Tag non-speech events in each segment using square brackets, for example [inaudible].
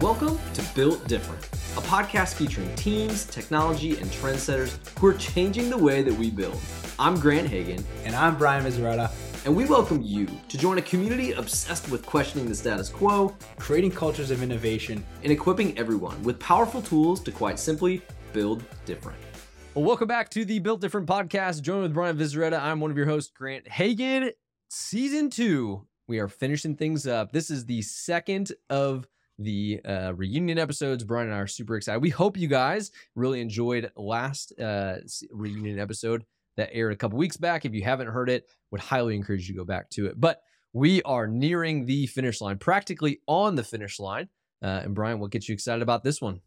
Welcome to Built Different, a podcast featuring teams, technology, and trendsetters who are changing the way that we build. I'm Grant Hagan. And I'm Brian Miserata. And we welcome you to join a community obsessed with questioning the status quo, creating cultures of innovation, and equipping everyone with powerful tools to quite simply build different. Well, welcome back to the Built Different podcast. Join with Brian Viseretta. I'm one of your hosts, Grant Hagan. Season two, we are finishing things up. This is the second of the uh, reunion episodes. Brian and I are super excited. We hope you guys really enjoyed last uh, reunion episode that aired a couple weeks back. If you haven't heard it, would highly encourage you to go back to it. But we are nearing the finish line, practically on the finish line. Uh, and Brian, what gets you excited about this one?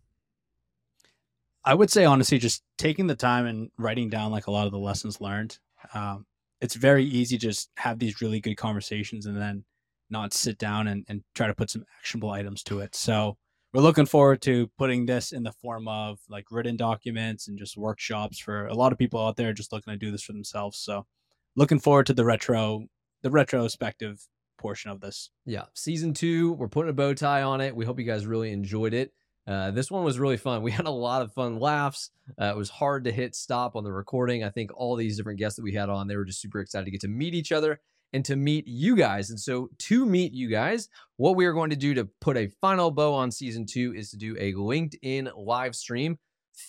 I would say honestly, just taking the time and writing down like a lot of the lessons learned. Um, it's very easy to just have these really good conversations and then not sit down and, and try to put some actionable items to it. So we're looking forward to putting this in the form of like written documents and just workshops for a lot of people out there just looking to do this for themselves. So looking forward to the retro, the retrospective portion of this. Yeah. Season two, we're putting a bow tie on it. We hope you guys really enjoyed it. Uh, this one was really fun. [laughs] We had a lot of fun laughs. Uh, it was hard to hit stop on the recording. I think all these different guests that we had on, they were just super excited to get to meet each other and to meet you guys. And so, to meet you guys, what we are going to do to put a final bow on season two is to do a LinkedIn live stream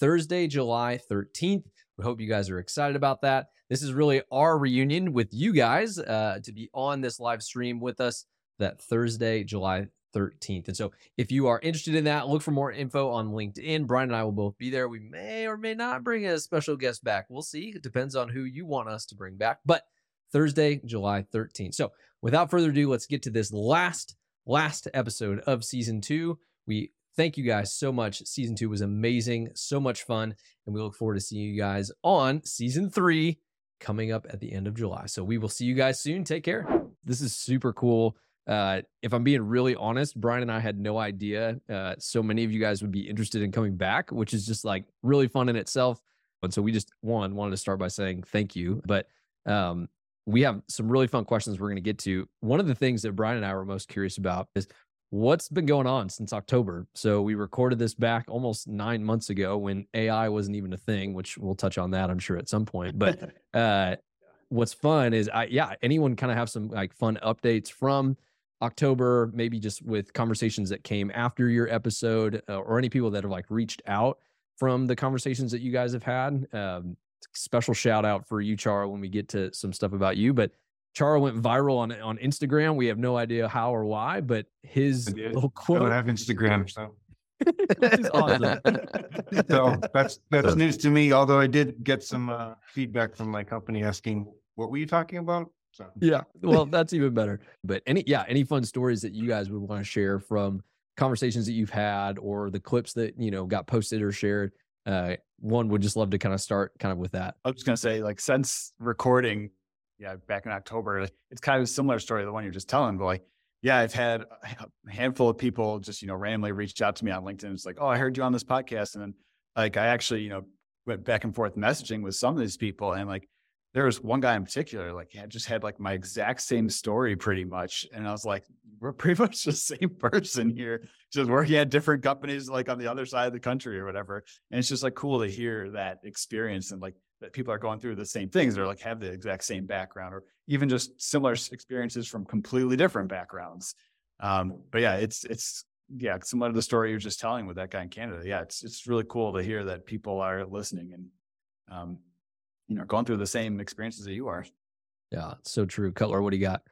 Thursday, July 13th. We hope you guys are excited about that. This is really our reunion with you guys uh, to be on this live stream with us that Thursday, July 13th. And so if you are interested in that, look for more info on LinkedIn. Brian and I will both be there. We may or may not bring a special guest back. We'll see. It depends on who you want us to bring back. But Thursday, July 13th. So without further ado, let's get to this last, last episode of season two. We thank you guys so much. Season two was amazing, so much fun. And we look forward to seeing you guys on season three coming up at the end of July. So we will see you guys soon. Take care. This is super cool uh, if I'm being really honest, Brian and I had no idea uh, so many of you guys would be interested in coming back, which is just like really fun in itself. And so we just one wanted to start by saying thank you. But um, we have some really fun questions we're going to get to. One of the things that Brian and I were most curious about is what's been going on since October. So we recorded this back almost nine months ago when AI wasn't even a thing, which we'll touch on that I'm sure at some point. But [laughs] uh, what's fun is I yeah, anyone kind of have some like fun updates from October, maybe just with conversations that came after your episode uh, or any people that have like reached out from the conversations that you guys have had. Um, special shout out for you, Chara, when we get to some stuff about you. But Chara went viral on on Instagram. We have no idea how or why, but his little quote. I don't have Instagram, [laughs] so. awesome. [laughs] so that's that's news to me. Although I did get some uh, feedback from my company asking, "What were you talking about?" So yeah, well, that's even better. But any yeah, any fun stories that you guys would want to share from conversations that you've had or the clips that you know got posted or shared. Uh, one would just love to kind of start kind of with that. I was just gonna say, like, since recording, yeah, back in October, it's kind of a similar story to the one you're just telling. But like, yeah, I've had a handful of people just you know randomly reached out to me on LinkedIn. It's like, oh, I heard you on this podcast, and then like I actually you know went back and forth messaging with some of these people, and like there was one guy in particular, like, had just had like my exact same story pretty much. And I was like, we're pretty [laughs] much the same person here, just working at different companies, like on the other side of the country or whatever. And it's just like cool to hear that experience and like that people are going through the same things or like have the exact same background or even just similar experiences from completely different backgrounds. Um, but yeah, it's, it's, yeah, similar to the story you were just telling with that guy in Canada. Yeah, it's, it's really cool to hear that people are listening and, um, you know going through the same experiences that you are. Yeah, so true. Cutler, what do you got?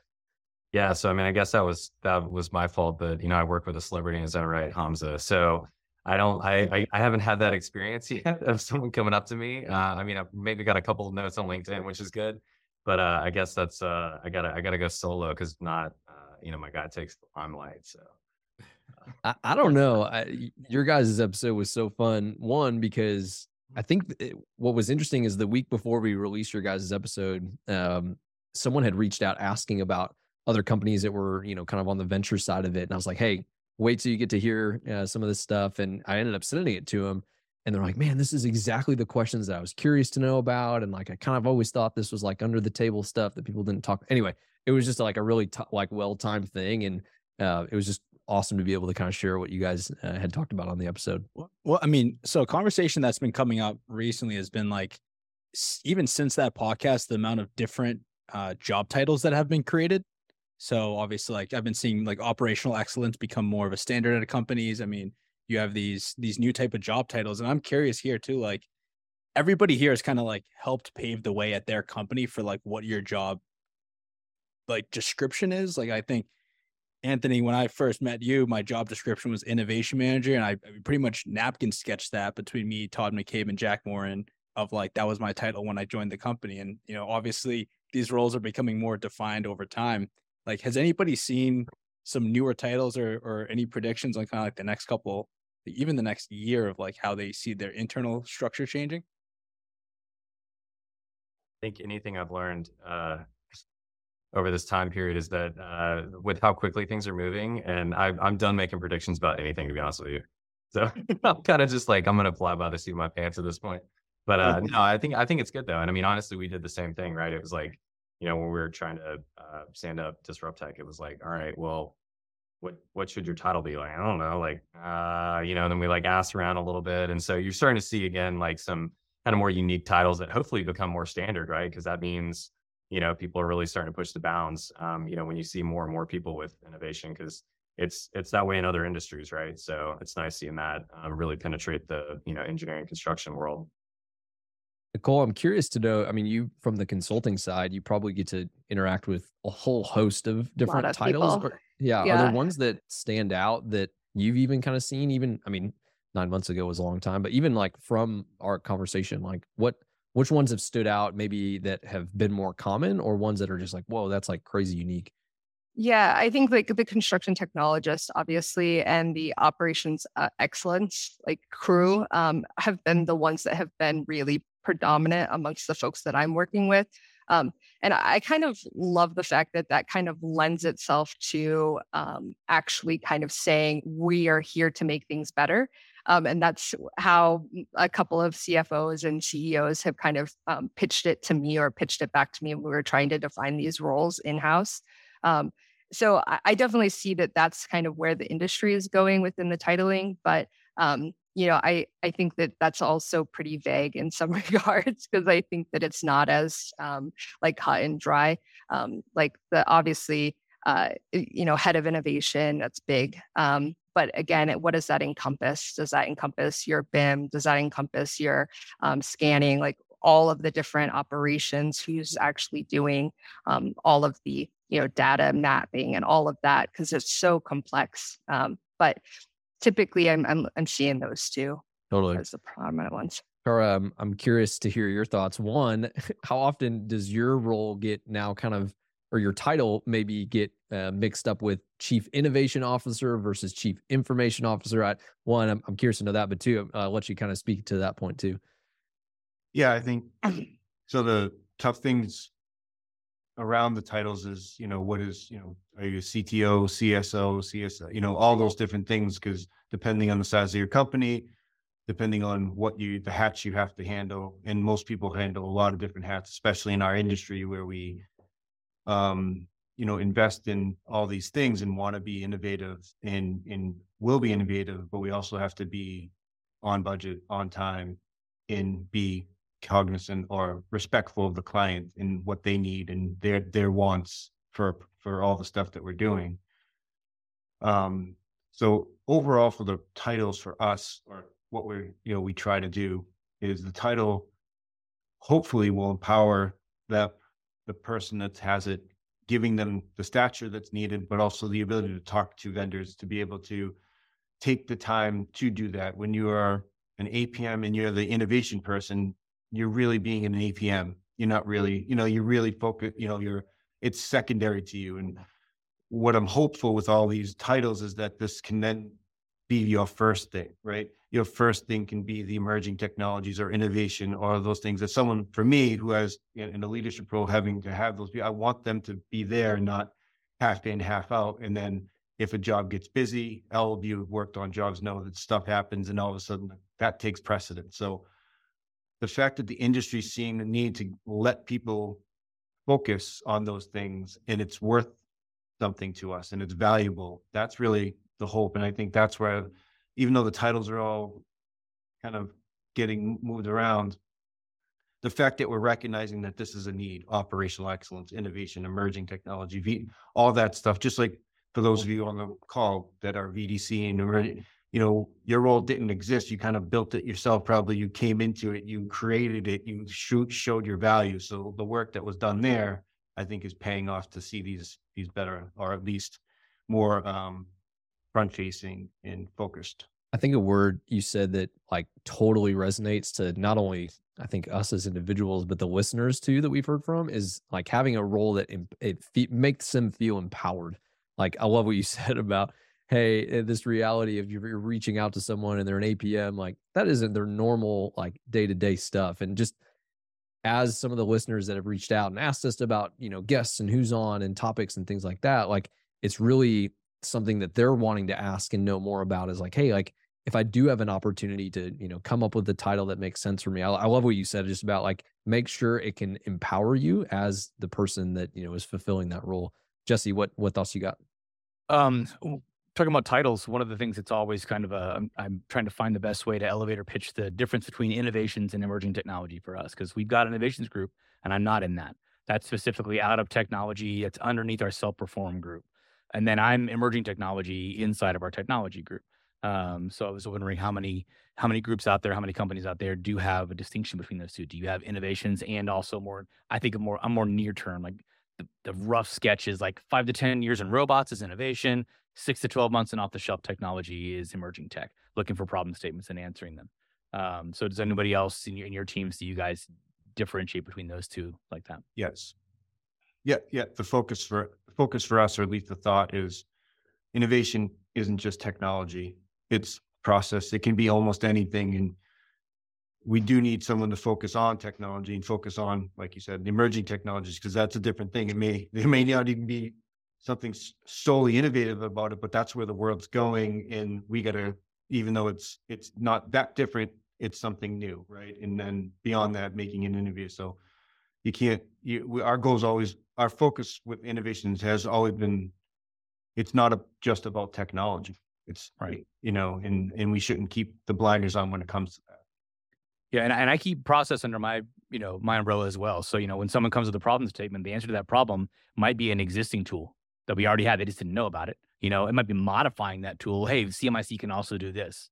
Yeah, so I mean, I guess that was that was my fault, but you know, I work with a celebrity in his own right, Hamza. So I don't, I, I, I haven't had that experience [laughs] yet of someone coming up to me. Uh, I mean, I've maybe got a couple of notes on LinkedIn, which is good, but uh, I guess that's uh, I gotta I gotta go solo because not, uh, you know, my guy takes the limelight. So I, I don't know. I, your guys' episode was so fun. One because I think it, what was interesting is the week before we released your guys' episode, um, someone had reached out asking about other companies that were, you know, kind of on the venture side of it. And I was like, hey, wait till you get to hear uh, some of this stuff. And I ended up sending it to them. And they're like, man, this is exactly the questions that I was curious to know about. And like, I kind of always thought this was like under the table stuff that people didn't talk. Anyway, it was just like a really t- like well timed thing. And uh, it was just awesome to be able to kind of share what you guys uh, had talked about on the episode. Well, I mean, so a conversation that's been coming up recently has been like, even since that podcast, the amount of different uh, job titles that have been created. So obviously, like I've been seeing like operational excellence become more of a standard at companies. I mean, you have these these new type of job titles, and I'm curious here too. Like everybody here has kind of like helped pave the way at their company for like what your job like description is. Like I think Anthony, when I first met you, my job description was innovation manager, and I, pretty much napkin sketched that between me, Todd McCabe, and Jack Morin of like that was my title when I joined the company. And you know, obviously these roles are becoming more defined over time. Like, has anybody seen some newer titles or or any predictions on kind of like the next couple, even the next year of like how they see their internal structure changing? I think anything I've learned uh, over this time period is that uh, with how quickly things are moving, and I, I'm done making predictions about anything to be honest with you. So [laughs] [laughs] I'm kind of just like I'm gonna fly by the seat of my pants at this point. But uh, no, I think I think it's good though, and I mean honestly, we did the same thing, right? It was like you know when we were trying to uh, stand up Dysruptek, it was like, all right, well, what what should your title be like? I don't know, like uh, you know. Then we like asked around a little bit, and so you're starting to see again like some kind of more unique titles that hopefully become more standard, right? Because that means you know people are really starting to push the bounds. Um, you know, when you see more and more people with innovation, because it's it's that way in other industries, right? So it's nice seeing that uh, really penetrate the you know engineering construction world. Nichole, I'm curious to know. I mean, you from the consulting side, you probably get to interact with a whole host of different of titles. Or- yeah, Are Yeah. there ones that stand out that you've even kind of seen? Even, I mean, nine months ago was a long time, but even like from our conversation, like what, which ones have stood out maybe that have been more common or ones that are just like, whoa, that's like crazy unique? Yeah, I think like the construction technologists, obviously, and the operations uh, excellence like crew um, have been the ones that have been really predominant amongst the folks that I'm working with. Um, and I kind of love the fact that that kind of lends itself to um, actually kind of saying we are here to make things better. Um, and that's how a couple of CFOs and CEOs have kind of um, pitched it to me or pitched it back to me when we were trying to define these roles in house. Um, so I, I definitely see that that's kind of where the industry is going within the titling, but um, you know, I I think that that's also pretty vague in some [laughs] regards because I think that it's not as um, like cut and dry. Um, like the obviously, uh, you know, head of innovation that's big. Um, but again, what does that encompass? Does that encompass your BIM? Does that encompass your um, scanning? Like all of the different operations? Who's actually doing um, all of the you know data mapping and all of that because it's so complex. Um, but typically, I'm, I'm I'm seeing those two Totally. as the prominent ones. Cara, um, I'm curious to hear your thoughts. One, [laughs] how often does your role get now kind of, or your title maybe get uh, mixed up with chief innovation officer versus chief information officer? I, one, I'm, I'm curious to know that, but two, uh, I'll let you kind of speak to that point too. Yeah, I think [clears throat] so. The tough things around the titles is, you know, what is, you know, are you a CTO, CSO, CSO, you know, all those different things, because depending on the size of your company, depending on what you, the hats you have to handle, and most people handle a lot of different hats, especially in our industry where we, um, you know, invest in all these things and want to be innovative and, and will be innovative, but we also have to be on budget, on time, and be cognizant or respectful of the client and what they need and their their wants for for all the stuff that we're doing. Um, so overall, for the titles for us, or what we're you know we try to do is the title hopefully will empower that the person that has it, giving them the stature that's needed, but also the ability to talk to vendors to be able to take the time to do that. When you are an APM and you're the innovation person, you're really being an APM. You're not mm. really, you know, you're really focused, you know, you're, it's secondary to you. And mm. what I'm hopeful with all these titles is that this can then be your first thing, right? Your first thing can be the emerging technologies or innovation or those things that someone, for me, who has in in a leadership role, having to have those, I want them to be there, not half in, half out. And then if a job gets busy, all of you who've worked on jobs know that stuff happens and all of a sudden that takes precedence. So the fact that the industry is seeing the need to let people focus on those things and it's worth something to us and it's valuable, that's really the hope. And I think that's where, even though the titles are all kind of getting moved around, the fact that we're recognizing that this is a need, operational excellence, innovation, emerging technology, v, all that stuff, just like for those of you on the call that are VDC and emerging, you know, your role didn't exist. You kind of built it yourself. Probably you came into it, you created it, you showed your value. So the work that was done there, I think, is paying off to see these these better, or at least more um, front facing and focused. I think a word you said that like totally resonates to not only I think us as individuals, but the listeners too that we've heard from is like having a role that it fe- makes them feel empowered. Like I love what you [laughs] said about hey, eh, this reality of you're reaching out to someone and they're an APM, like that isn't their normal like day to day stuff. And just as some of the listeners that have reached out and asked us about you know guests and who's on and topics and things like that, like it's really something that they're wanting to ask and know more about is like, hey, like if I do have an opportunity to, you know, come up with the title that makes sense for me, I, I, love what you said just about like make sure it can empower you as the person that you know is fulfilling that role. Jesse, what what thoughts you got? Um, talking about titles, one of the things that's always kind of a I'm, trying to find the best way to elevator pitch the difference between innovations and emerging technology for us because we've got innovations group and I'm not in that. That's specifically out of technology. It's underneath our self perform group, and then I'm emerging technology inside of our technology group. Um, so I was wondering how many how many groups out there, how many companies out there do have a distinction between those two? Do you have innovations and also more? I think more I'm more near term, like the, the rough sketch is like five to ten years in robots is innovation, six to twelve months and off the shelf technology is emerging tech, looking for problem statements and answering them. Um, so does anybody else in your in your teams do you guys differentiate between those two like that? Yes. Yeah, yeah. The focus for focus for us, or at least the thought, is innovation isn't just technology it's process. It can be almost anything. And we do need someone to focus on technology and focus on, like you said, the emerging technologies, because that's a different thing. It may, [laughs] there may not even be something solely innovative about it, but that's where the world's going. And we got to, even though it's, it's not that different, it's something new. Right. And then beyond that, making an innovative. So you can't, you, we, our goal is always, our focus with innovations has always been, it's not a, just about technology it's right, you know, and and we shouldn't keep the blinders on when it comes to that. Yeah, and, and I keep process under my you know my umbrella as well. So you know when someone comes with a problem statement, the answer to that problem might be an existing tool that we already had. They just didn't know about it. You know, it might be modifying that tool. Hey, CMIC can also do this.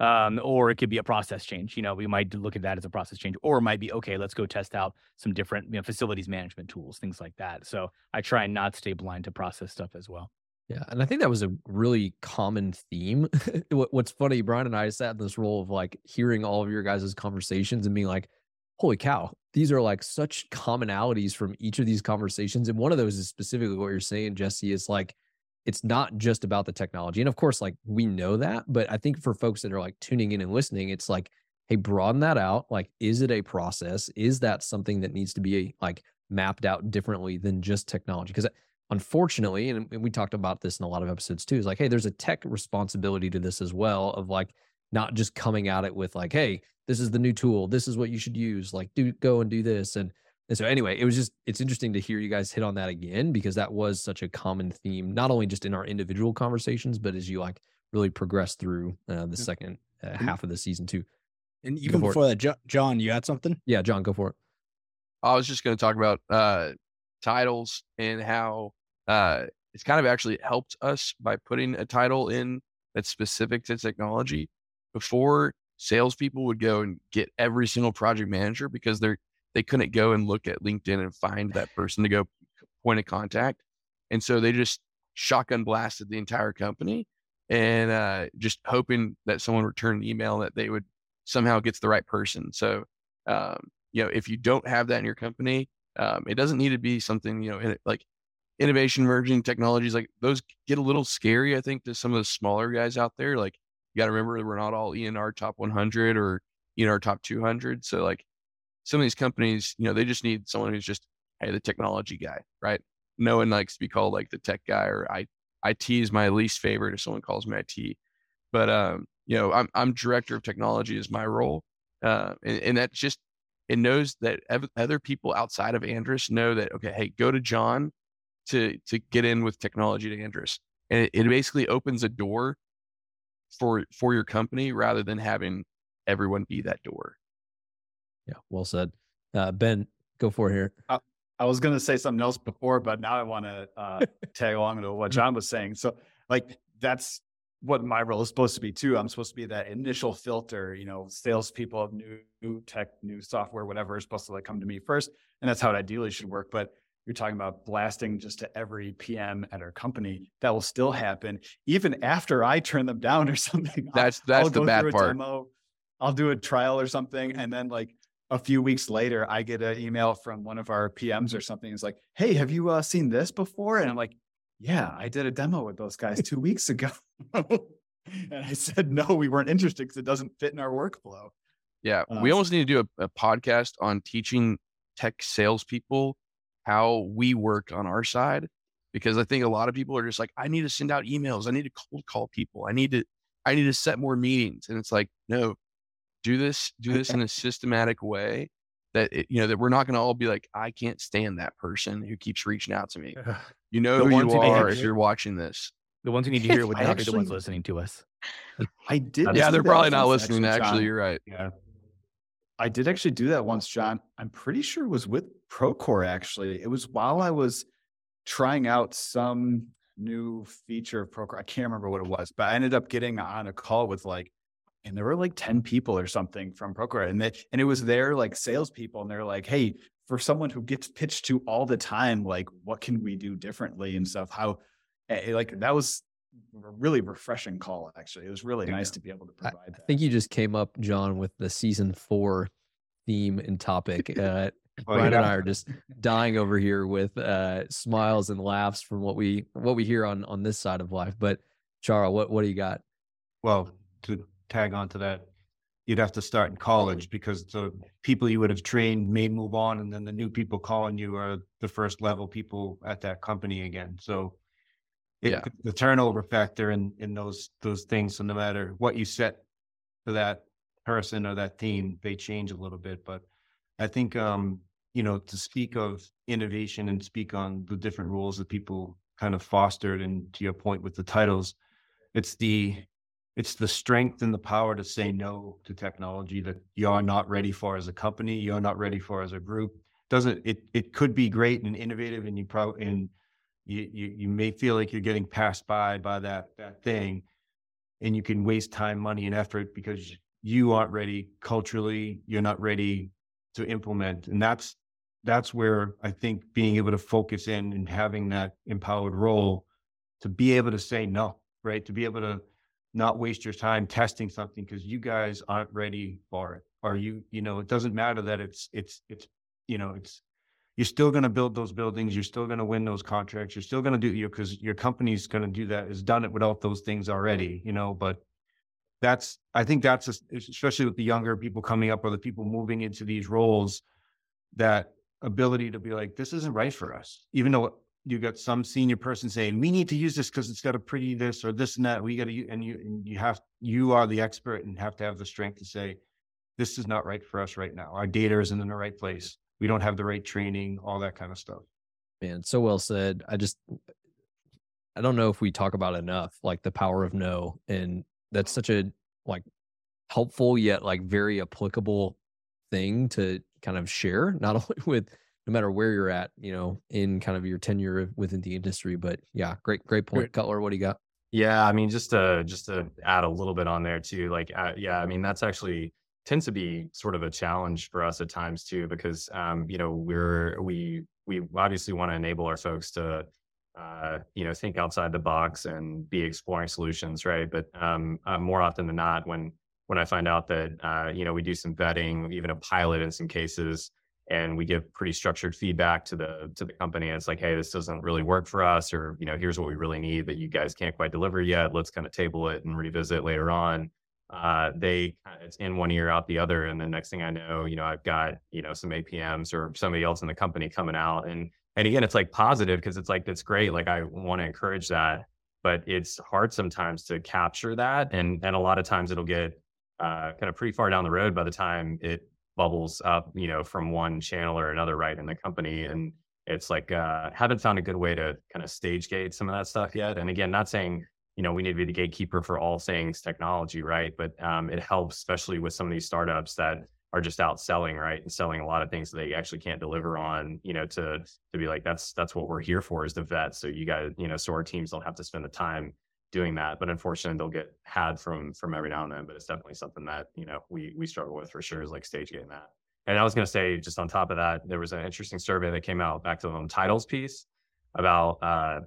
Um, or it could be a process change. You know, we might look at that as a process change, or it might be okay. Let's go test out some different you know, facilities management tools, things like that. So I try and not stay blind to process stuff as well. Yeah, and I think that was a really common theme. [laughs] What's funny, Brian and I sat in this role of like hearing all of your guys' conversations and being like, holy cow, these are like such commonalities from each of these conversations. And one of those is specifically what you're saying, Jesse, is like, it's not just about the technology. And of course, like we know that, but I think for folks that are like tuning in and listening, it's like, hey, broaden that out. Like, is it a process? Is that something that needs to be like mapped out differently than just technology? Because uh, unfortunately, and we talked about this in a lot of episodes too, is like, hey, there's a tech responsibility to this as well of like not just coming at it with like, hey, this is the new tool, this is what you should use, like do go and do this. And and so anyway, it was just it's interesting to hear you guys hit on that again because that was such a common theme, not only just in our individual conversations, but as you like really progress through uh, the yeah. second uh, half of the season too. And even before that, John, you had something? Yeah, John, go for it. I was just going to talk about uh, titles and how uh, it's kind of actually helped us by putting a title in that's specific to technology. Before salespeople would go and get every single project manager because they're they couldn't go and look at LinkedIn and find that person to go point of contact, and so they just shotgun blasted the entire company and uh, just hoping that someone returned an email that they would somehow get to the right person. So, um, you know, if you don't have that in your company, um, it doesn't need to be something you know like innovation merging technologies like those get a little scary i think to some of the smaller guys out there like you got to remember we're not all enr top 100 or enr top 200 so like some of these companies you know they just need someone who's just hey the technology guy right no one likes to be called like the tech guy or i it is my least favorite if someone calls me it but um you know i'm, I'm director of technology is my role uh, and, and that's just it knows that other people outside of Andres know that okay, hey, go to John to to get in with technology to Andres. and it, it basically opens a door for for your company rather than having everyone be that door. Yeah, well said. Uh, ben, go for it here. I was going to say something else before, but now I want to uh, [laughs] tag along to what John was saying. So, like, that's what my role is supposed to be too. I'm supposed to be that initial filter. You know, salespeople of new, new tech, new software, whatever is supposed to like come to me first, and that's how it ideally should work. But you're talking about blasting just to every PM at our company. That will still happen even after I turn them down or [laughs] something. That's that's I'll the bad part. demo, I'll do a trial or something, and then like a few weeks later, I get an email from one of our PMs or something. It's like, "Hey, have you uh, seen this before?" And I'm like, "Yeah, I did a demo with those guys two weeks ago." [laughs] and I said, "No, we weren't interested because it doesn't fit in our workflow." Yeah, we so- almost need to do a, a podcast on teaching tech salespeople how we work on our side, because I think a lot of people are just like, I need to send out emails, I need to cold call people, I need to, I need to set more meetings, and it's like, no, do this, do this in a systematic way that it, you know that we're not going to all be like, I can't stand that person who keeps reaching out to me. You know The who ones you who are if you're watching this. The ones who need to hear it would I not be the ones actually- listening to us. I did. Yeah, they're probably not listening. Actually, John. you're right. Yeah. I did actually do that once, John. I'm pretty sure it was with Procore, actually. It was while I was trying out some new feature of Procore. I can't remember what it was, but I ended up getting on a call with like, and there were like 10 people or something from Procore. And they, and it was their like salespeople. And they're like, hey, for someone who gets pitched to all the time, like, what can we do differently and stuff? How, eh, like, that was really refreshing call, actually. It was really nice to be able to provide I that. think you just came up, John, with the season four theme and topic. [laughs] Uh, Oh, Brian yeah. and I are just dying over here with uh, smiles and laughs from what we what we hear on on this side of life. But Chara, what what do you got? Well, to tag on to that, you'd have to start in college because the people you would have trained may move on, and then the new people calling you are the first level people at that company again. So, it, Yeah. the turnover factor in in those those things. So no matter what you set for that person or that team, they change a little bit. But I think um, you know to speak of innovation and speak on the different rules that people kind of fostered, and to your point with the titles, it's the it's the strength and the power to say no to technology that you're not ready for as a company, you're not ready for as a group. Doesn't it? It could be great and innovative, and you probably and you, you you may feel like you're getting passed by by that that thing, and you can waste time, money, and effort because you aren't ready culturally. You're not ready to implement, and that's that's where I think being able to focus in and having that empowered role to be able to say no, right? To be able to not waste your time testing something because you guys aren't ready for it. Or you, you know, it doesn't matter that it's it's it's you know, it's you're still going to build those buildings, you're still going to win those contracts, you're still going to do you because your company's going to do that, has done it without those things already, you know, but that's I think that's es- especially with the younger people coming up or the people moving into these roles, that ability to be like, this isn't right for us, even though you got some senior person saying, we need to use this because it's got a pretty this or this and that. We got to, and you, and you have, you are the expert and have to have the strength to say, this is not right for us right now. Our data isn't in the right place. We don't have the right training, all that kind of stuff. Man, so well said. I just I don't know if we talk about enough, like the power of no, and that's such a like helpful yet like very applicable thing to kind of share, not [laughs] only with no matter where you're at, you know, in kind of your tenure within the industry. But yeah, great, great point, Cutler. What do you got? Yeah, I mean, just to just to add a little bit on there too, like, uh, yeah, I mean, that's actually tends to be sort of a challenge for us at times too, because um, you know, we're we we obviously want to enable our folks to uh, you know think outside the box and be exploring solutions, right? But um, uh, more often than not, when when I find out that uh, you know we do some vetting, even a pilot in some cases, and we give pretty structured feedback to the to the company. It's like, hey, this doesn't really work for us, or you know, here's what we really need that you guys can't quite deliver yet. Let's kind of table it and revisit later on. Uh, they it's in one ear out the other, and the next thing I know, you know, I've got you know some APMs or somebody else in the company coming out, and and again, it's like positive because it's like that's great. Like I want to encourage that, but it's hard sometimes to capture that, and and a lot of times it'll get uh, kind of pretty far down the road by the time it bubbles up, you know, from one channel or another, right, in the company. And it's like uh, haven't found a good way to kind of stage gate some of that stuff yet. And again, not saying you know we need to be the gatekeeper for all things technology, right? But um, it helps, especially with some of these startups that are just out selling, right, and selling a lot of things that they actually can't deliver on. You know, to to be like that's that's what we're here for is the vet. So you guys, you know, so our teams don't have to spend the time doing that. But unfortunately, they'll get had from from every now and then. But it's definitely something that you know we we struggle with for sure is like stage gating that. And I was going to say, just on top of that, there was an interesting survey that came out back to the titles piece about uh,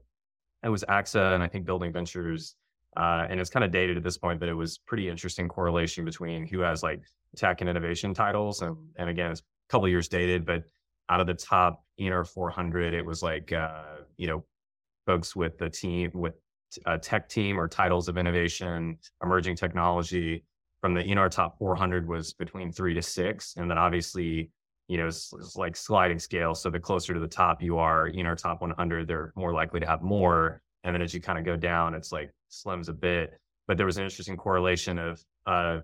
it was AXA and I think Building Ventures. Uh, and it's kind of dated at this point, but it was pretty interesting correlation between who has like tech and innovation titles. And, and again, it's a couple years dated, but out of the top ENR 400, it was like, uh, you know, folks with the team, with a tech team or titles of innovation, emerging technology, from the ENR top 400 was between three to six. And then obviously, you know, it's, it's, like sliding scale. So the closer to the top you are, you know, top 100, they're more likely to have more. And then as you kind of go down, it's like slims a bit. But there was an interesting correlation of a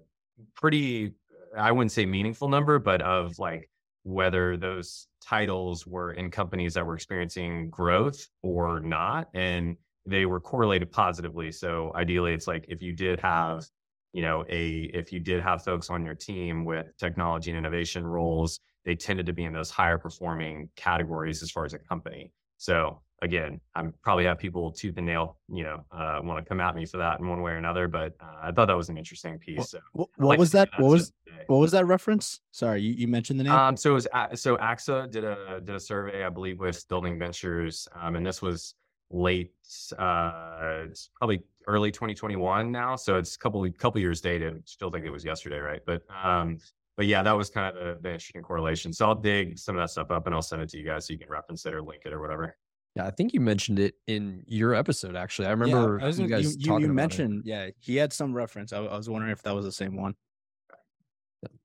pretty, I wouldn't say meaningful number, but of like whether those titles were in companies that were experiencing growth or not. And they were correlated positively. So ideally, it's like if you did have you know, a if you did have folks on your team with technology and innovation roles, they tended to be in those higher performing categories as far as a company. So again, I'm probably have people tooth and nail, you know, uh, want to come at me for that in one way or another. But uh, I thought that was an interesting piece. So what, what like was that? What was what was that reference? Sorry, you, you mentioned the name. Um, so it was so AXA did a did a survey, I believe, with Building Ventures, um, and this was late, uh, probably early 2021 now. So it's a couple couple years dated. Still think it was yesterday, right? But um, but yeah, that was kind of the, the, interesting correlation. So I'll dig some of that stuff up and I'll send it to you guys so you can reference it or link it or whatever. Yeah, I think you mentioned it in your episode. Actually, I remember yeah, I was, you guys you, you, you mentioned. It. Yeah, he had some reference. I, I was wondering if that was the same one.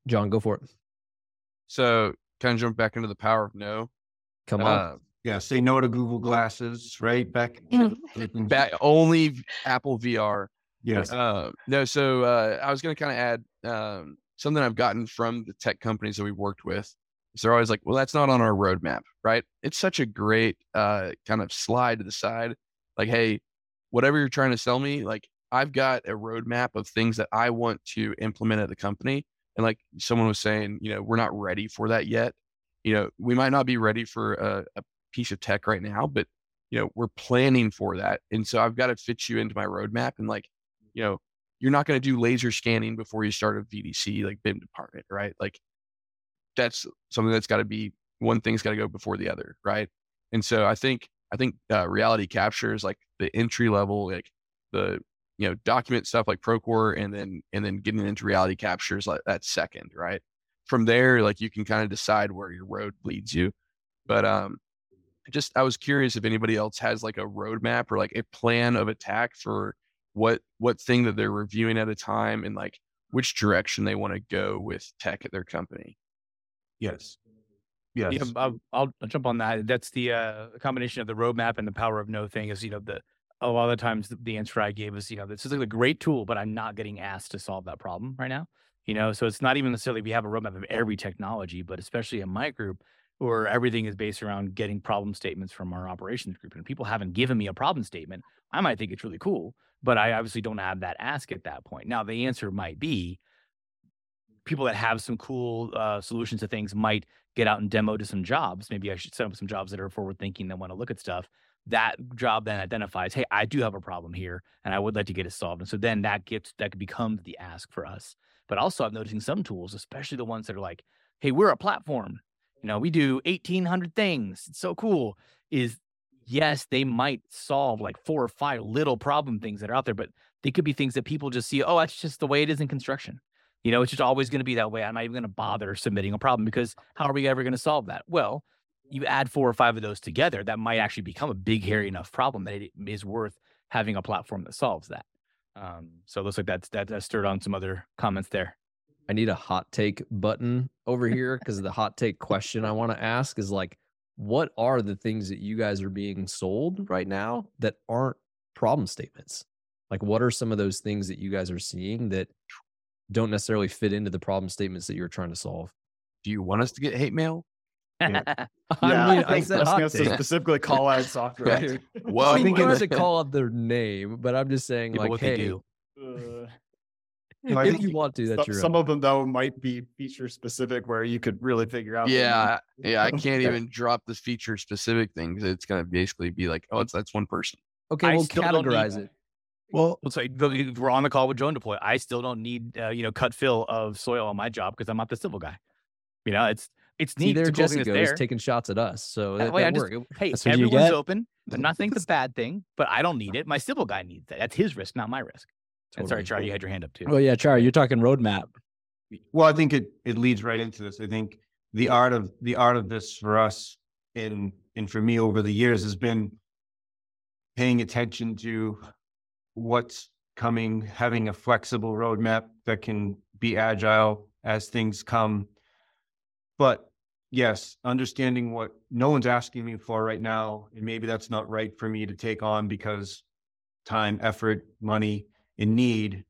John, go for it. So, kind of jump back into the power of no. Come on. Uh, yeah, say no to Google glasses, right? Back, back only Apple VR. Yes. Uh, no, so uh, I was going to kind of add um, something I've gotten from the tech companies that we've worked with. Is they're always like, well, that's not on our roadmap, right? It's such a great uh, kind of slide to the side. Like, hey, whatever you're trying to sell me, like I've got a roadmap of things that I want to implement at the company. And like someone was saying, you know, we're not ready for that yet. You know, we might not be ready for a, a piece of tech right now, but you know, we're planning for that. And so I've got to fit you into my roadmap and like, you know, you're not going to do laser scanning before you start a VDC like BIM department, right? Like that's something that's got to be one thing's got to go before the other, right? And so I think I think uh, reality capture is like the entry level, like the you know document stuff like Procore, and then and then getting into reality capture is like that second, right? From there, like you can kind of decide where your road leads you. But um, just I was curious if anybody else has like a roadmap or like a plan of attack for what what thing that they're reviewing at a time and like which direction they want to go with tech at their company. Yes. Yes. Yeah, I'll, I'll, jump on that. That's the uh, combination of the roadmap and the power of no thing is, you know, the, a lot of the times the, the answer I gave is, you know, this is like a great tool, but I'm not getting asked to solve that problem right now. You know, so it's not even necessarily we have a roadmap of every technology, but especially in my group, or everything is based around getting problem statements from our operations group. And people haven't given me a problem statement. I might think it's really cool, but I obviously don't have that ask at that point. Now, the answer might be people that have some cool uh, solutions to things might get out and demo to some jobs. Maybe I should set up some jobs that are forward thinking that want to look at stuff. That job then identifies, hey, I do have a problem here and I would like to get it solved. And so then that gets that becomes the ask for us. But also I'm noticing some tools, especially the ones that are like, hey, we're a platform you know, we do 1800 things. It's so cool. Is yes, they might solve like four or five little problem things that are out there, but they could be things that people just see, oh, that's just the way it is in construction. You know, it's just always going to be that way. I'm not even going to bother submitting a problem because how are we ever going to solve that? Well, you add four or five of those together, that might actually become a big, hairy enough problem that it is worth having a platform that solves that. Um, so it looks like that's that, that stirred on some other comments there. I need a hot take button over [laughs] here because the hot take question I want to ask is like, what are the things that you guys are being sold right now that aren't problem statements? Like, what are some of those things that you guys are seeing that don't necessarily fit into the problem statements that you're trying to solve? Do you want us to get hate mail? [laughs] I Yeah, mean, I, I think said I was gonna specifically call out software. Right. here. Well, I think it- it to call out their name, but I'm just saying, Yeah, like, what hey, they do. Uh, No, I if think you want to, that's some, your some own. of them though might be feature specific where you could really figure out. yeah, name. yeah. I [laughs] can't even drop the feature specific things. It's gonna basically be like, oh, it's that's one person. Okay, I we'll still don't need categorize it. Well, Let's say the- we're on the call with DroneDeploy. I still don't need uh, you know cut fill of soil on my job because I'm not the civil guy. You know, it's it's See, neat. there it's a cool thing that's Jessica is there. taking shots at us, so that, Uh, wait, that I just- worked. It- Hey, That's everyone's open. I'm not saying it's a bad thing, but I don't need it. My civil guy needs that. That's his risk, not my risk. And sorry, Totally. Charlie, you had your hand up too. well, yeah, Char, you're talking roadmap. Well, I think it it leads right into this. I think the art of the art of this for us and and for me over the years has been paying attention to what's coming, having a flexible roadmap that can be agile as things come. But yes, understanding what no one's asking me for right now, and maybe that's not right for me to take on because time, effort, money, and need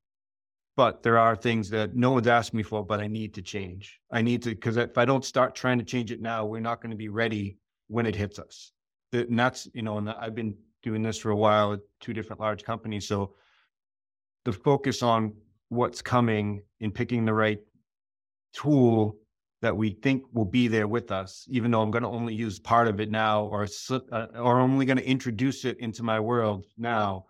but there are things that no one's asked me for, but I need to change. I need to, because if I don't start trying to change it now, we're not going to be ready when it hits us. And that's, you know, and I've been doing this for a while at two different large companies. So the focus on what's coming and picking the right tool that we think will be there with us, even though I'm going to only use part of it now or, uh, or only going to introduce it into my world now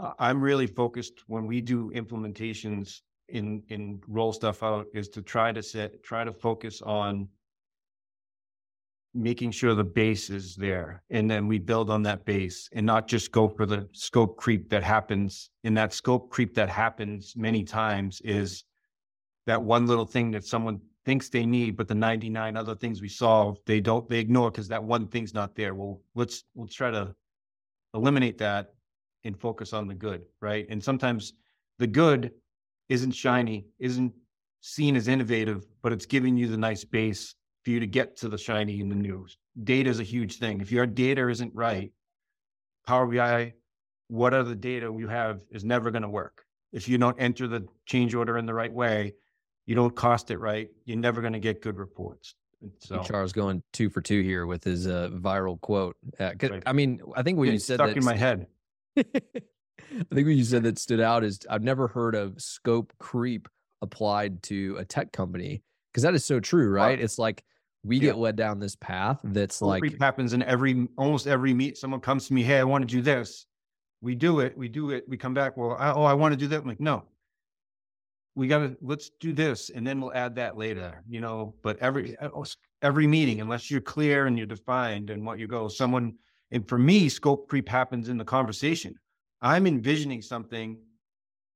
uh, I'm really focused when we do implementations in in roll stuff out is to try to set try to focus on making sure the base is there. And then we build on that base and not just go for the scope creep that happens. And that scope creep that happens many times is that one little thing that someone thinks they need but the 99 other things we solve they don't they ignore because that one thing's not there. Well let's let's try to eliminate that and focus on the good, right? And sometimes the good isn't shiny, isn't seen as innovative, but it's giving you the nice base for you to get to the shiny and the new. Data is a huge thing. If your data isn't right, Power BI, what other data you have is never going to work. If you don't enter the change order in the right way, you don't cost it right, you're never going to get good reports. So Charles going two for two here with his uh, viral quote. Uh, Right. I mean, I think when you said stuck that in my head. [laughs] I think what you said that stood out is I've never heard of scope creep applied to a tech company because that is so true, right? It's like we Yeah. get led down this path that's Scope like creep happens in every almost every meet. Someone comes to me, hey, I want to do this. We do it. We do it. We come back. Well, I, oh, I want to do that. I'm like, no. We got to let's do this, and then we'll add that later. You know, but every uh, oh, every meeting, unless you're clear and you're defined and what you go, someone and for me, scope creep happens in the conversation. I'm envisioning something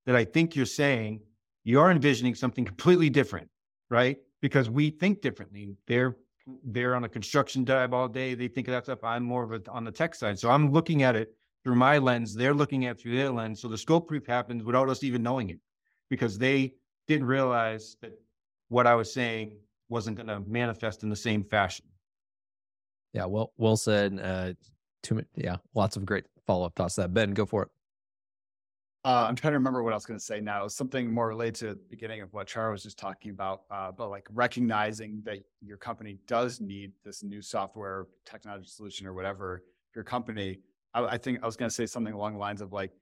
that I think you're saying. You're envisioning something completely different, right? Because we think differently. They're they're on a construction job all day. They think of that stuff. I'm more of a on the tech side. So I'm looking at it through my lens. They're looking at through their lens. So the scope creep happens without us even knowing it because they didn't realize that what I was saying wasn't going to manifest in the same fashion. yeah, well, well said. Uh, too many, yeah, lots of great follow up thoughts. That Ben, go for it. Uh, I'm trying to remember what I was going to say now. Something more related to the beginning of what Char was just talking about, uh, but like recognizing that your company does need this new software technology solution or whatever. Your company, I, I think I was going to say something along the lines of like,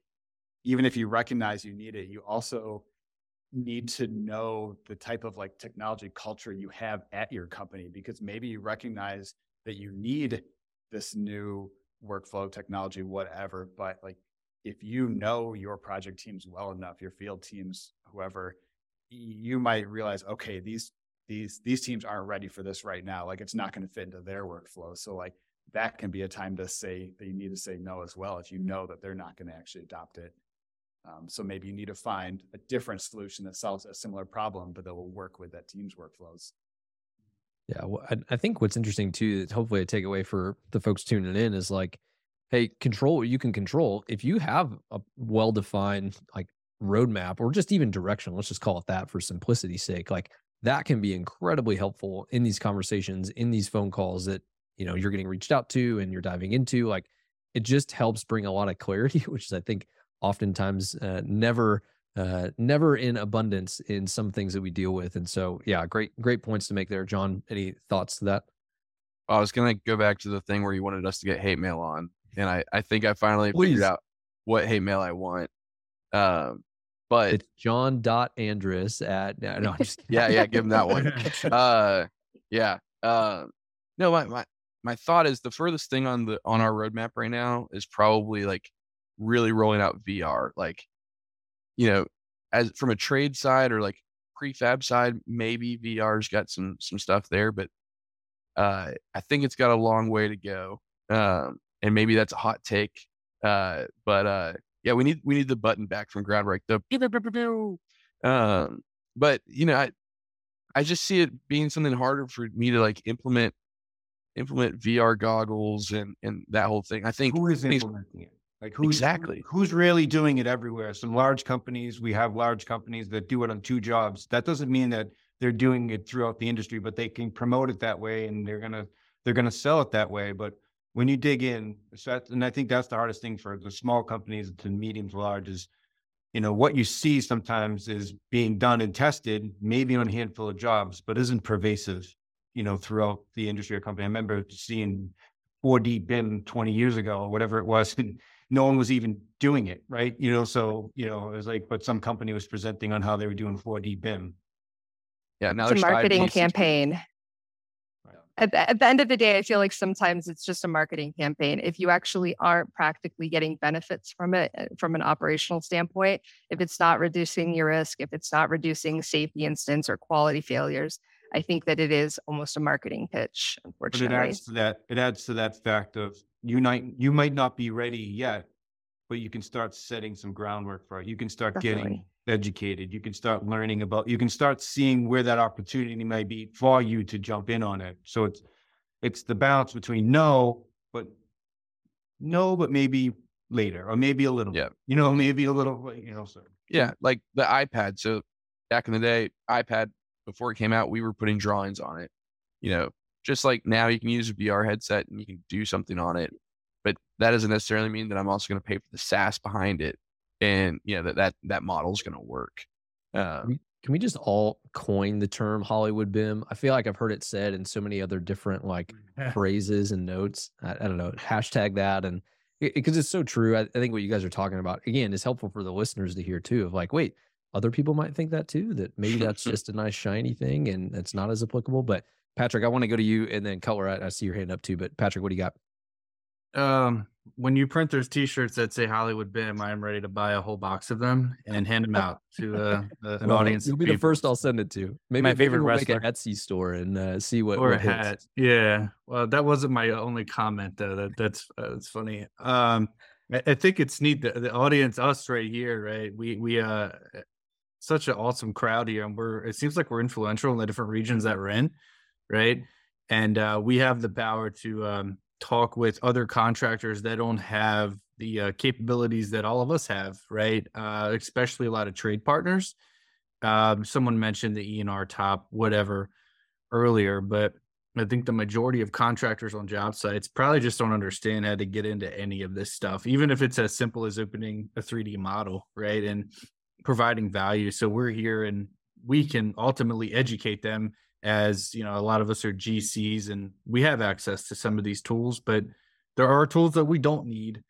even if you recognize you need it, you also need to know the type of like technology culture you have at your company because maybe you recognize that you need this new workflow technology, whatever, but like if you know your project teams well enough, your field teams, whoever, you might realize, okay, these these these teams aren't ready for this right now. Like it's not going to fit into their workflow. So like that can be a time to say that you need to say no as well if you know that they're not going to actually adopt it. Um, so maybe you need to find a different solution that solves a similar problem, but that will work with that team's workflows. Yeah, well, I, I think what's interesting too, that hopefully a takeaway for the folks tuning in is like, hey, control what you can control. If you have a well defined like roadmap or just even direction, let's just call it that for simplicity's sake, like that can be incredibly helpful in these conversations, in these phone calls that you know you're getting reached out to and you're diving into. Like it just helps bring a lot of clarity, [laughs] which is I think oftentimes uh, never uh never in abundance in some things that we deal with and so yeah great great points to make there john any thoughts to that I was gonna go back to the thing where you wanted us to get hate mail on, and I I think I finally Please. figured out what hate mail I want. Um, but It's John dot Andres at no, no just [laughs] yeah, yeah, give him that one. [laughs] uh, yeah. Uh, no, my, my my thought is the furthest thing on the on our roadmap right now is probably like really rolling out VR. Like, you know, as from a trade side or like prefab side, maybe VR's got some some stuff there, but uh, I think it's got a long way to go. Um, and maybe that's a hot take. Uh, but uh, yeah, we need we need the button back from Groundbreak. The um, but you know, I I just see it being something harder for me to like implement implement VR goggles and and that whole thing. I think Who is implementing it? Like who's Exactly. who's really doing it everywhere? Some large companies, we have large companies that do it on two jobs. That doesn't mean that they're doing it throughout the industry, but they can promote it that way and they're gonna they're gonna sell it that way. But when you dig in, so and I think that's the hardest thing for the small companies to medium to large is, you know, what you see sometimes is being done and tested, maybe on a handful of jobs, but isn't pervasive, you know, throughout the industry or company. I remember seeing 4D BIM 20 years ago or whatever it was, [laughs] and no one was even doing it, right? You know, so, you know, it was like, but some company was presenting on how they were doing 4D BIM. yeah, now it's a marketing pieces. campaign. At the, at the end of the day, I feel like sometimes it's just a marketing campaign. If you actually aren't practically getting benefits from it uh, from an operational standpoint, if it's not reducing your risk, if it's not reducing safety incidents or quality failures, I think that it is almost a marketing pitch, But it unfortunately. adds to that, it adds to that fact of you might, you might not be ready yet, but you can start setting some groundwork for it. You can start getting educated. You can start learning about, you can start seeing where that opportunity might be for you to jump in on it. So it's, it's the balance between no, but no, but maybe later, or maybe a little, Yeah. bit, you know, maybe a little, you know, so. Yeah, like the iPad. So back in the day, iPad before it came out, we were putting drawings on it. You know, just like now you can use a VR headset and you can do something on it. But that doesn't necessarily mean that I'm also going to pay for the SaaS behind it. And you know, that that that model is going to work. Um, Can we just all coin the term Hollywood BIM? I feel like I've heard it said in so many other different like [laughs] phrases and notes. I, I don't know. Hashtag that and because it's so true. I, I think what you guys are talking about again is helpful for the listeners to hear too. Of like, wait, other people might think that too. That maybe that's [laughs] just a nice shiny thing and it's not as applicable. But Patrick, I want to go to you and then Cutler. I, I see your hand up too. But Patrick, what do you got? Um, when you print those T-shirts that say Hollywood BIM, I am ready to buy a whole box of them and hand them out to uh, [laughs] the, an Well, audience. You'll of be the first I'll send it to. Maybe My maybe favorite we'll make an. Etsy store and uh, see what, or what a hits. hat. Yeah. Well, that wasn't my only comment though. That that's uh, that's funny. Um, I, I think it's neat that the audience, us right here, right? We we uh, such an awesome crowd here, and we're it seems like we're influential in the different regions that we're in, right? And uh, we have the power to um, talk with other contractors that don't have the uh, capabilities that all of us have, right? Uh, especially a lot of trade partners. Um, someone mentioned the ENR top, whatever, earlier, but I think the majority of contractors on job sites probably just don't understand how to get into any of this stuff, even if it's as simple as opening a 3D model, right? And providing value. So we're here and we can ultimately educate them as, you know, a lot of us are GCs and we have access to some of these tools, but there are tools that we don't need,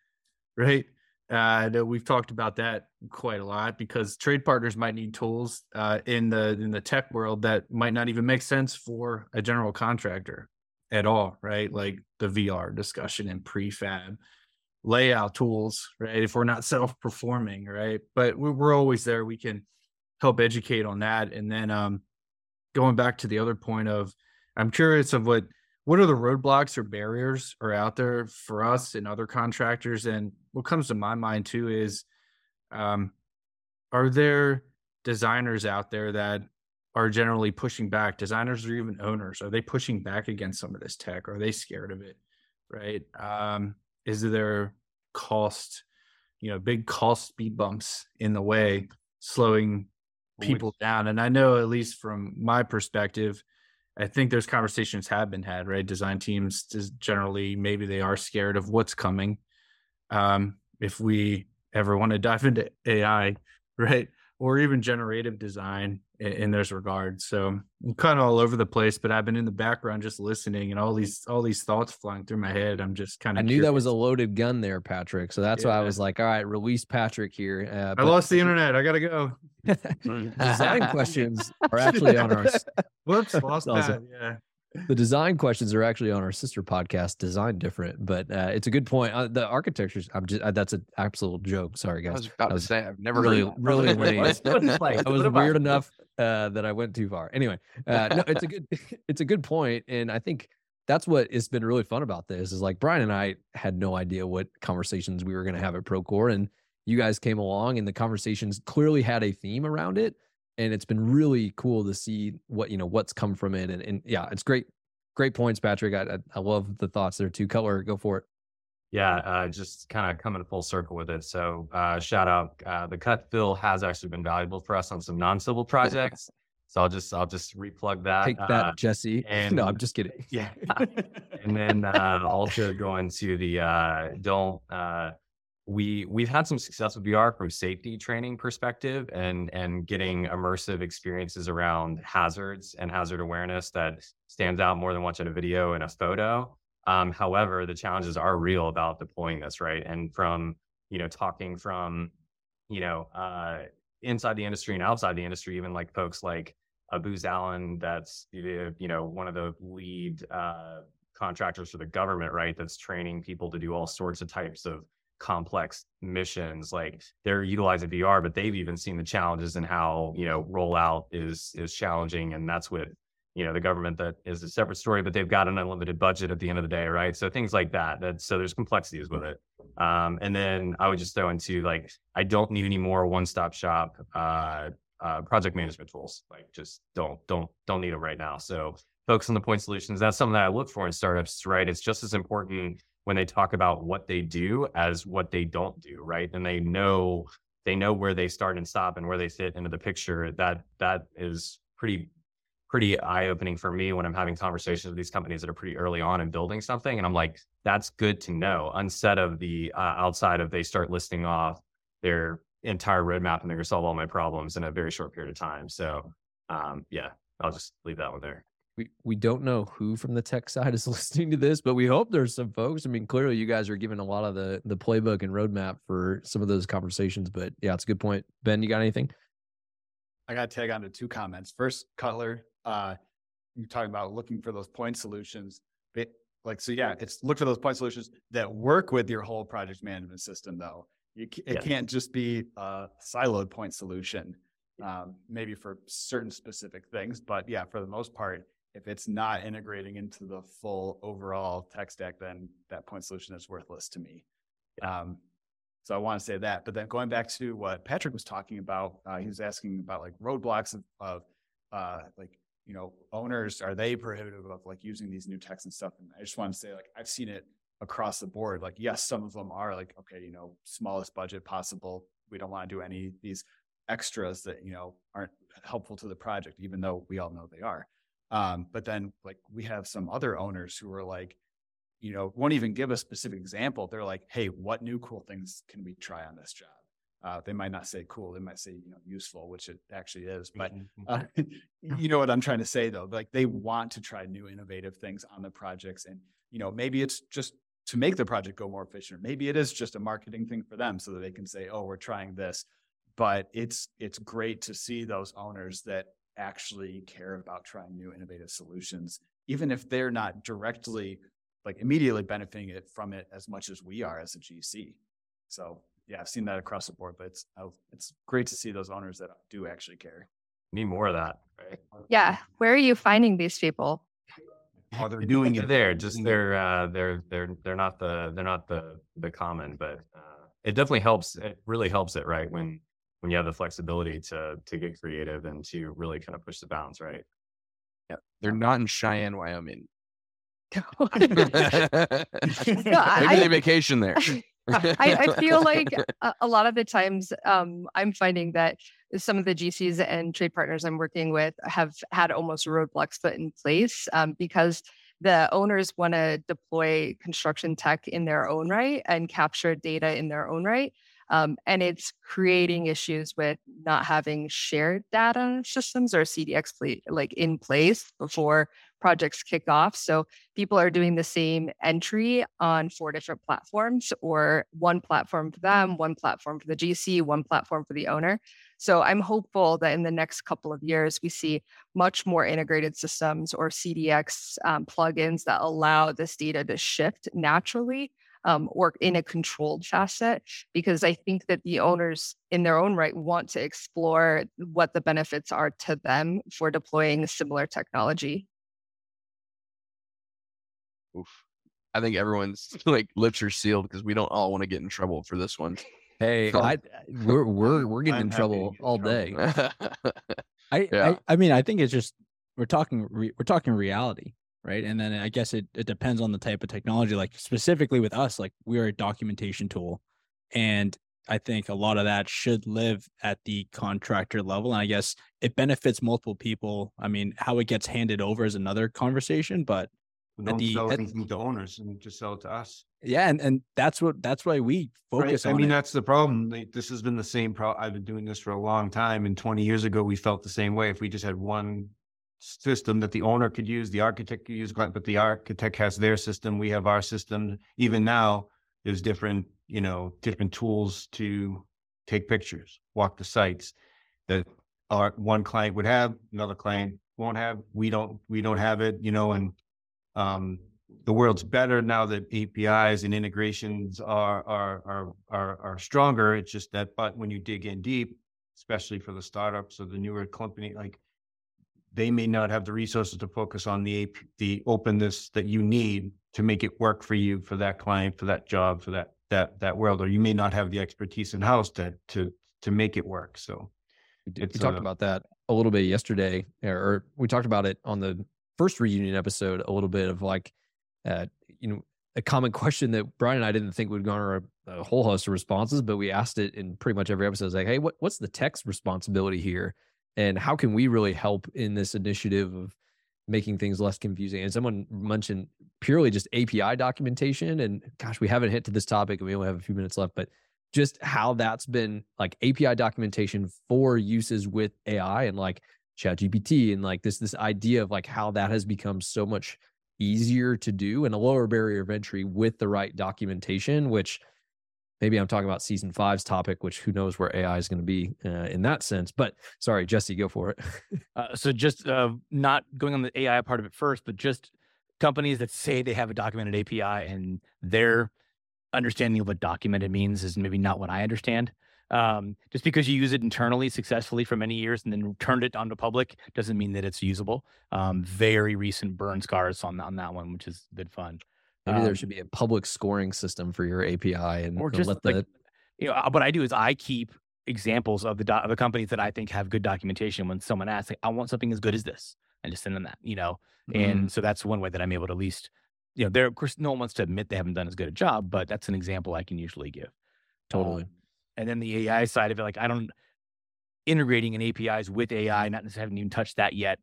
right? Uh, we've talked about that quite a lot because trade partners might need tools uh, in the in the tech world that might not even make sense for a general contractor at all, right? Like the VR discussion and prefab layout tools, right? If we're not self-performing, right? But we- we're always there. We can help educate on that. And then um, going back to the other point of, I'm curious of what what are the roadblocks or barriers are out there for us and other contractors? And what comes to my mind too is um are there designers out there that are generally pushing back? Designers or even owners. Are they pushing back against some of this tech? Are they scared of it? Right? Um is there cost you know big cost speed bumps in the way slowing people down and i know at least from my perspective I think those conversations have been had, right? Design teams generally maybe they are scared of what's coming. Um, if we ever want to dive into AI, [laughs] right? or even generative design in, in those regards. So I'm kind of all over the place, but I've been in the background just listening and all these all these thoughts flying through my head. I'm just kind of I knew that was a loaded gun there, Patrick. So that's why I was like, all right, release Patrick here. Uh, I lost the internet. I gotta go. Design [laughs] questions are actually on our s- [laughs] Whoops, lost that. Yeah. the design questions are actually on our sister podcast, Design Different. But uh, it's a good point. Uh, the architectures, I'm just uh, that's an absolute joke. Sorry, I guys. was about That to was say I've never really, heard that. [laughs] really lame. It I was what weird enough uh, that I went too far. Anyway, uh, no, it's a good, it's a good point, and I think that's what it's been really fun about this is like Brian and I had no idea what conversations we were going to have at Procore, and you guys came along, and the conversations clearly had a theme around it, and it's been really cool to see what you know what's come from it, and, and yeah, it's great, great points, Patrick. I I, I love the thoughts there too. Cutler, go for it. Yeah, uh, just kind of coming full circle with it. So, uh, shout out, uh, the cut fill has actually been valuable for us on some non-civil projects. [laughs] So I'll just I'll just replug that. Take that, uh, Jesse. and- [laughs] no, I'm just kidding. yeah, [laughs] and then uh, also going to the uh, don't. We we've had some success with VR from safety training perspective and and getting immersive experiences around hazards and hazard awareness that stands out more than watching a video and a photo. Um, however, the challenges are real about deploying this, right? And from you know talking from you know uh, inside the industry and outside the industry, even like folks like Booz Allen, that's you know one of the lead uh, contractors for the government, right? That's training people to do all sorts of types of complex missions. Like they're utilizing VR, but they've even seen the challenges and how you know rollout is is challenging, and that's what you know the government that is a separate story, but they've got an unlimited budget at the end of the day, right? So things like that. That so there's complexities with it. Um, and then I would just throw into like I don't need any more one stop shop uh, uh, project management tools. Like just don't don't don't need them right now. So focus on the point solutions. That's something that I look for in startups, right? It's just as important when they talk about what they do as what they don't do, right? And they know they know where they start and stop and where they fit into the picture. That that is pretty pretty eye opening for me when I'm having conversations with these companies that are pretty early on in building something. And I'm like, that's good to know. Instead of the uh, outside of they start listing off their entire roadmap and they're going to solve all my problems in a very short period of time. So, um, yeah, I'll just leave that one there. We we don't know who from the tech [laughs] side is [laughs] listening to this, but we hope there's some folks. I mean, clearly you guys are giving a lot of the the playbook and roadmap for some of those conversations. But yeah, it's a good point. Ben, you got anything? I got to tag on to two comments. First, Cutler, uh, you're talking about looking for those point solutions. But like, so yeah, it's look for those point solutions that work with your whole project management system, though. You, it Yeah. can't just be a siloed point solution, um, maybe for certain specific things. But yeah, for the most part, if it's not integrating into the full overall tech stack, then that point solution is worthless to me. Um, so I want to say that. But then going back to what Patrick was talking about, uh, he was asking about like roadblocks of, of uh, like, you know, owners, are they prohibitive of like using these new techs and stuff? And I just want to say, like, I've seen it across the board. Like, yes, some of them are like, okay, you know, smallest budget possible. We don't want to do any of these extras that, you know, aren't helpful to the project, even though we all know they are. Um, but then like we have some other owners who are like, you know, won't even give a specific example. They're like, hey, what new cool things can we try on this job? Uh, they might not say cool, they might say, you know, useful, which it actually is. But uh, [laughs] you know what I'm trying to say though? Like they want to try new innovative things on the projects. And, you know, maybe it's just to make the project go more efficient. Maybe it is just a marketing thing for them so that they can say, oh, we're trying this. But it's it's great to see those owners that actually care about trying new innovative solutions, even if they're not directly like immediately benefiting it from it as much as we are as a GC. So yeah, I've seen that across the board, but it's uh, it's great to see those owners that do actually care. Need more of that. Right? Yeah. Where are you finding these people? Oh, they're doing it. there. Just they're uh, they're they're they're not the they're not the the common, but uh, it definitely helps. It really helps it right when when you have the flexibility to to get creative and to really kind of push the bounds, right? Yeah, they're not in Cheyenne, Wyoming. [laughs] [laughs] I- Maybe they vacation there. [laughs] I, I feel like a, a lot of the times um, I'm finding that some of the GCs and trade partners I'm working with have had almost roadblocks put in place um, because the owners want to deploy construction tech in their own right and capture data in their own right. Um, and it's creating issues with not having shared data systems or CDX like in place before projects kick off. So people are doing the same entry on four different platforms or one platform for them, one platform for the GC, one platform for the owner. So I'm hopeful that in the next couple of years, we see much more integrated systems or CDX um, plugins that allow this data to shift naturally um, or in a controlled facet, because I think that the owners in their own right want to explore what the benefits are to them for deploying similar technology. Oof. I think everyone's [laughs] like lips are sealed because we don't all want to get in trouble for this one. Hey, [laughs] I we're we're we're getting I'm in trouble to get in all trouble. day. [laughs] I, Yeah. I I mean I think it's just we're talking re, we're talking reality, right? And then I guess it it depends on the type of technology. Like specifically with us, like we are a documentation tool, and I think a lot of that should live at the contractor level. And I guess it benefits multiple people. I mean, how it gets handed over is another conversation, but Don't the- sell at- anything to owners and just sell it to us. yeah, and and that's what that's why we Right, focus I mean, it. that's the problem. This has been the same pro, I've been doing this for a long time and twenty years ago, we felt the same way. If we just had one system that the owner could use, the architect could use, but the architect has their system, we have our system. Even now, there's different, you know, different tools to take pictures, walk the sites that our one client would have, another client won't have. We don't, we don't have it, you know, and um, the world's better now that APIs and integrations are are are are are stronger. It's just that, but when you dig in deep, especially for the startups or the newer company, like they may not have the resources to focus on the AP, the openness that you need to make it work for you, for that client, for that job, for that that that world, or you may not have the expertise in house to to to make it work. So We, we talked uh, about that a little bit yesterday, or, we talked about it on the first reunion episode. A little bit of like, uh, you know, a common [laughs] question that Brian and I didn't think would garner a, a whole host of responses, but we asked it in pretty much every episode. It's like, hey, what what's the tech's responsibility here, and how can we really help in this initiative of making things less confusing? And someone mentioned purely just API documentation, and gosh, we haven't hit to this topic, and we only have a few minutes left, but just how that's been like API documentation for uses with AI and like ChatGPT and like this this idea of like how that has become so much easier to do and a lower barrier of entry with the right documentation, which maybe I'm talking about season five's topic, which who knows where AI is going to be uh, in that sense. But sorry, Jesse, go for it. [laughs] Uh, so just uh, not going on the AI part of it first, but just companies that say they have a documented API and their understanding of what documented means is maybe not what I understand. Um, just because you use it internally successfully for many years and then turned it onto public doesn't mean that it's usable. Um, very recent burn scars on on that one, which has been fun. Maybe there Um, should be a public scoring system for your API and, or just let like the you know uh, what I do is I keep examples of the do- of the companies that I think have good documentation. When someone asks, like, I want something as good as this, I just send them that, you know. Mm-hmm. And so that's one way that I'm able to at least, you know, there of course no one wants to admit they haven't done as good a job, but that's an example I can usually give. Totally. Um, and then the AI side of it, like I don't integrating in APIs with AI, not necessarily haven't even touched that yet,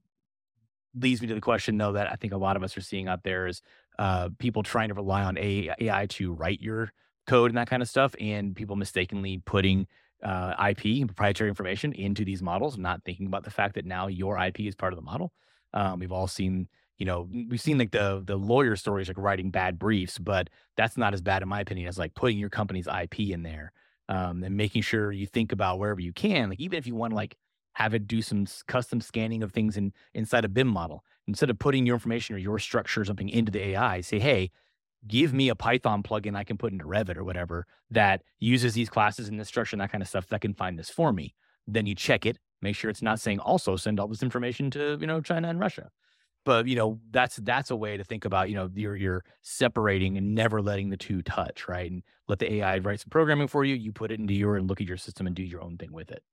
leads me to the question though that I think a lot of us are seeing out there is uh, people trying to rely on AI to write your code and that kind of stuff, and people mistakenly putting uh, IP and proprietary information into these models, not thinking about the fact that now your IP is part of the model. Um, we've all seen, you know, we've seen like the the lawyer stories like writing bad briefs, but that's not as bad in my opinion as like putting your company's IP in there um, and making sure you think about wherever you can, like even if you want to like have it do some custom scanning of things in inside a BIM model, instead of putting your information or your structure or something into the AI, say, hey, give me a Python plugin I can put into Revit or whatever that uses these classes and this structure and that kind of stuff that can find this for me. Then you check it, make sure it's not saying also send all this information to you know China and Russia. But you know that's that's a way to think about you know you're you're separating and never letting the two touch right and let the AI write some programming for you. You put it into your and look at your system and do your own thing with it.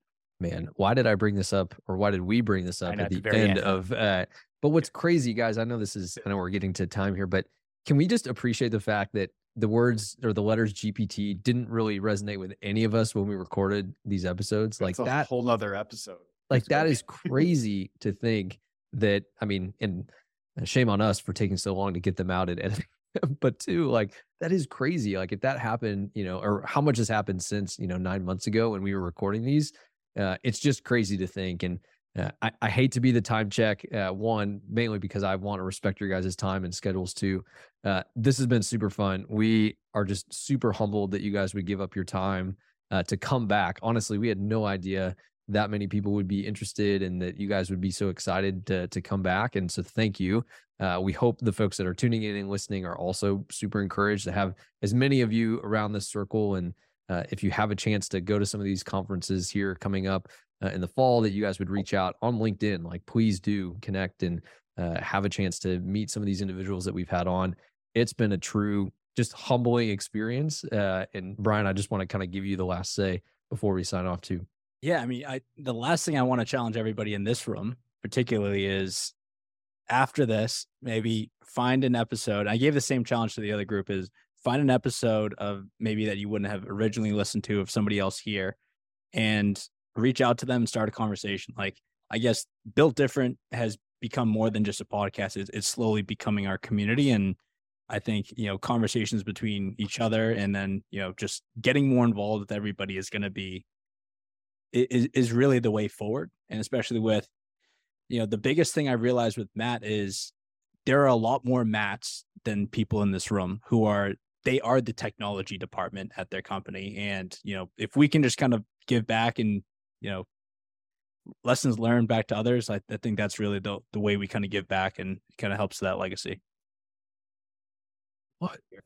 Man why did i bring this up or why did we bring this up know, at the the end end. of uh but what's crazy guys i know this is i know we're getting to time here but can we just appreciate the fact that the words or the letters gpt didn't really resonate with any of us when we recorded these episodes like That's a that whole nother episode. like That's that okay. is crazy to think that i mean and shame on us for taking so long to get them out and editing. [laughs] but two, like that is crazy. Like if that happened, you know, or how much has happened since you know nine months ago when we were recording these, uh, it's just crazy to think. And uh, I, I, hate to be the time check. Uh, one, mainly because I want to respect your guys' time and schedules too. Uh, this has been super fun. We are just super humbled that you guys would give up your time uh, to come back. Honestly, we had no idea that many people would be interested and that you guys would be so excited to, to come back. And so thank you. Uh, we hope the folks that are tuning in and listening are also super encouraged to have as many of you around this circle. And uh, if you have a chance to go to some of these conferences here coming up uh, in the fall, that you guys would reach out on LinkedIn, like please do connect and uh, have a chance to meet some of these individuals that we've had on. It's been a true, just humbling experience. Uh, and Brian, I just want to kind of give you the last say before we sign off too. Yeah, I mean, I the last thing I want to challenge everybody in this room, particularly, is after this, maybe find an episode. I gave the same challenge to the other group: is find an episode of maybe that you wouldn't have originally listened to of somebody else here, and reach out to them and start a conversation. Like, I guess built different has become more than just a podcast. It's, it's slowly becoming our community, and I think you know conversations between each other, and then you know just getting more involved with everybody is going to be is is really the way forward, and especially with you know the biggest thing I realized with Matt is there are a lot more Matts than people in this room who are they are the technology department at their company, and you know if we can just kind of give back and you know lessons learned back to others, I, I think that's really the the way we kind of give back and kind of helps that legacy.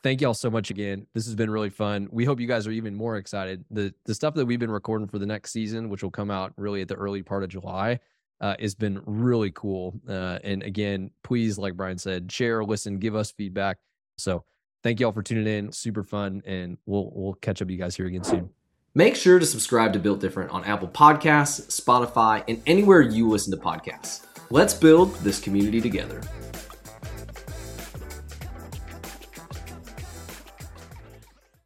Thank y'all so much again. This has been really fun. We hope you guys are even more excited. The the stuff that we've been recording for the next season, which will come out really at the early part of July, uh, has been really cool. Uh, and again, please, like Brian said, share, listen, give us feedback. So thank y'all for tuning in. Super fun, and we'll we'll catch up you guys here again soon. Make sure to subscribe to Built Different on Apple Podcasts, Spotify, and anywhere you listen to podcasts. Let's build this community together.